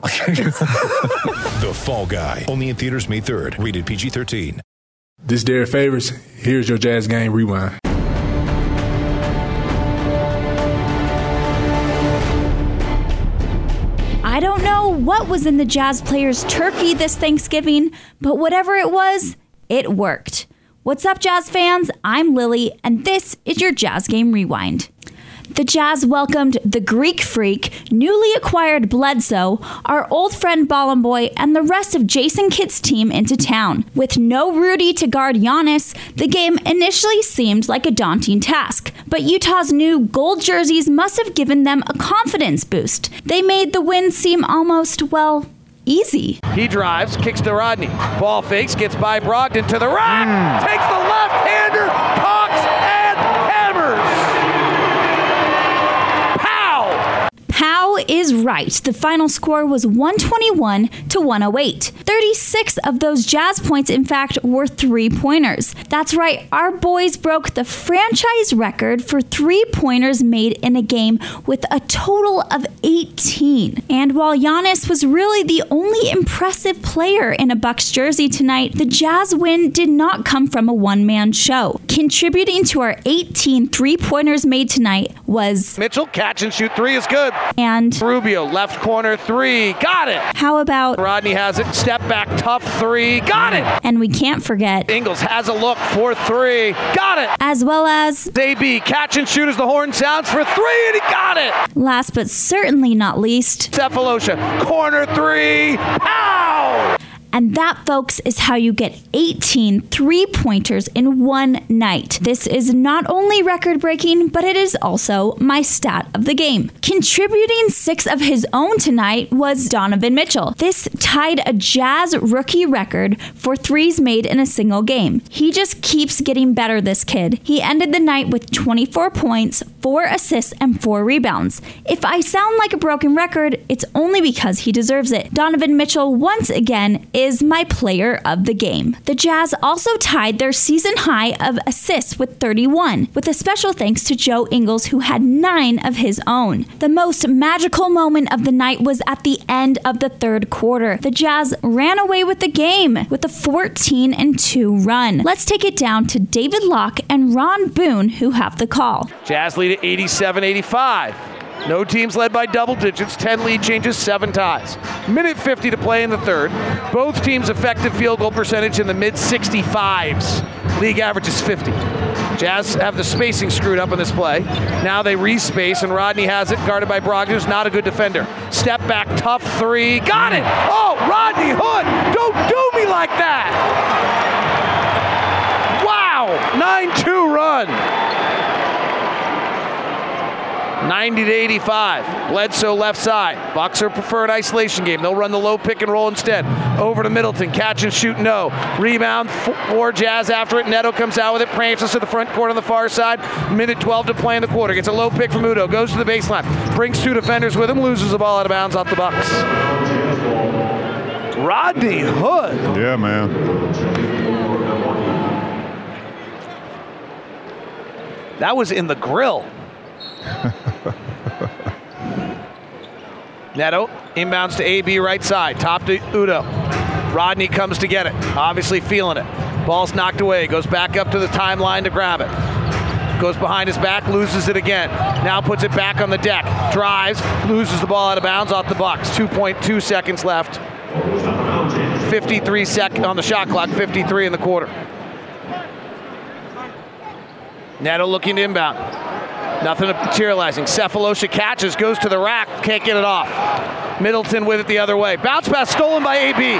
The Fall Guy. Only in theaters May 3rd. Rated PG-13. This Derrick Favors. Here's your Jazz Game Rewind. I don't know what was in the Jazz player's turkey this Thanksgiving, but whatever it was, it worked. What's up, Jazz fans? I'm Lily, and this is your Jazz Game Rewind. The Jazz welcomed the Greek Freak, newly acquired Bledsoe, our old friend Ballin Boy, and the rest of Jason Kidd's team into town. With no Rudy to guard Giannis, the game initially seemed like a daunting task. But Utah's new gold jerseys must have given them a confidence boost. They made the win seem almost, well, easy. He drives, kicks to Rodney. Ball fakes, gets by Brogdon to the rack, hmm. takes the left-hander, cocks and hammers. Pow! Pow is right. The final score was 121 to 108. 36 of those Jazz points, in fact, were three pointers. That's right, our boys broke the franchise record for three pointers made in a game with a total of 18. And while Giannis was really the only impressive player in a Bucks jersey tonight, the Jazz win did not come from a one man show. Contributing to our 18 three pointers made tonight was, Mitchell, catch and shoot three is good. and Rubio, left corner three, got it. how about Rodney has it, step back, tough three, got it. And we can't forget, Ingles has a look for three, got it. as well as, AB, catch and shoot as the horn sounds for three, and he got it. last but certainly not least, Sefolosha, corner three, pow! And that, folks, is how you get 18 three pointers in one night. This is not only record breaking, but it is also my stat of the game. Contributing six of his own tonight was Donovan Mitchell. This tied a Jazz rookie record for threes made in a single game. He just keeps getting better, this kid. He ended the night with 24 points, four assists, and four rebounds. If I sound like a broken record, it's only because he deserves it. Donovan Mitchell, once again, is my player of the game. The Jazz also tied their season high of assists with 31, with a special thanks to Joe Ingles, who had nine of his own. The most magical moment of the night was at the end of the third quarter. The Jazz ran away with the game with a 14 and 2 run. Let's take it down to David Locke and Ron Boone, who have the call. Jazz lead at 87 85. No teams led by double digits, 10 lead changes, 7 ties. Minute 50 to play in the third. Both teams' effective field goal percentage in the mid 65s. League average is 50. Jazz have the spacing screwed up in this play. Now they respace, and Rodney has it, guarded by Brogdon, not a good defender. Step back, tough three, got it! Oh, Rodney Hood, don't do me like that! Wow, 9 2 run. 90 to 85. Bledsoe left side. Boxer preferred isolation game. They'll run the low pick and roll instead. Over to Middleton. Catch and shoot, no. Rebound for Jazz after it. Neto comes out with it. Prances to the front court on the far side. Minute 12 to play in the quarter. Gets a low pick from Udoh. Goes to the baseline. Brings two defenders with him. Loses the ball out of bounds off the Bucks. Rodney Hood. Yeah, man. That was in the grill. Neto inbounds to AB right side, top to Udoh. Rodney comes to get it, obviously feeling it. Ball's knocked away, goes back up to the timeline to grab it. Goes behind his back, loses it again. Now puts it back on the deck, drives, loses the ball out of bounds off the box. 2.2 seconds left. 53 sec on the shot clock, 53 in the quarter. Neto looking to inbound. Nothing materializing. Sefolosha catches, goes to the rack, can't get it off. Middleton with it the other way. Bounce pass stolen by AB.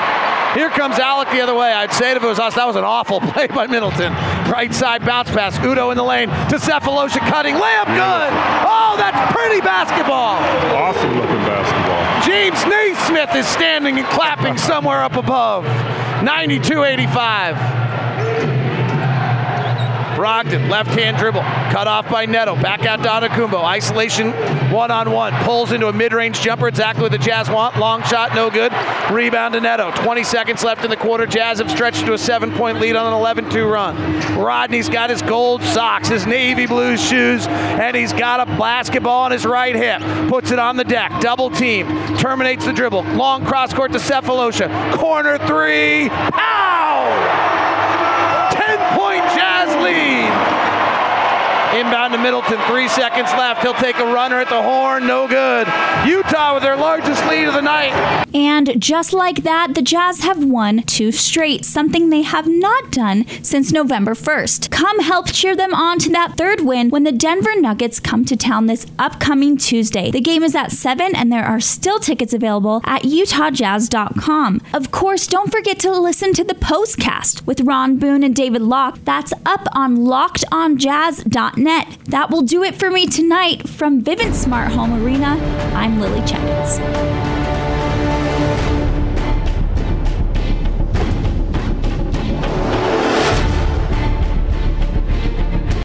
Here comes Alec the other way. I'd say if it was us, that was an awful play by Middleton. Right side bounce pass. Udoh in the lane to Sefolosha cutting. Layup good. Oh, that's pretty basketball. Awesome looking basketball. James Naismith is standing and clapping somewhere up above. 92 85. Brogdon, left hand dribble, cut off by Neto. Back out to Antetokounmpo. Isolation one on one. Pulls into a mid range jumper. Exactly what the Jazz want. Long shot, no good. Rebound to Neto. 20 seconds left in the quarter. Jazz have stretched to a seven point lead on an 11 2 run. Rodney's got his gold socks, his navy blue shoes, and he's got a basketball on his right hip. Puts it on the deck. Double team. Terminates the dribble. Long cross court to Sefolosha. Corner three. Pow! Inbound to Middleton, three seconds left. He'll take a runner at the horn, no good. Utah with their largest lead of the night. And just like that, the Jazz have won two straight, something they have not done since November 1st. Come help cheer them on to that third win when the Denver Nuggets come to town this upcoming Tuesday. The game is at 7 and there are still tickets available at utahjazz.com. Of course, don't forget to listen to the postcast with Ron Boone and David Locke. That's up on lockedonjazz.net. That will do it for me tonight from Vivint Smart Home Arena. I'm Lily Checkets.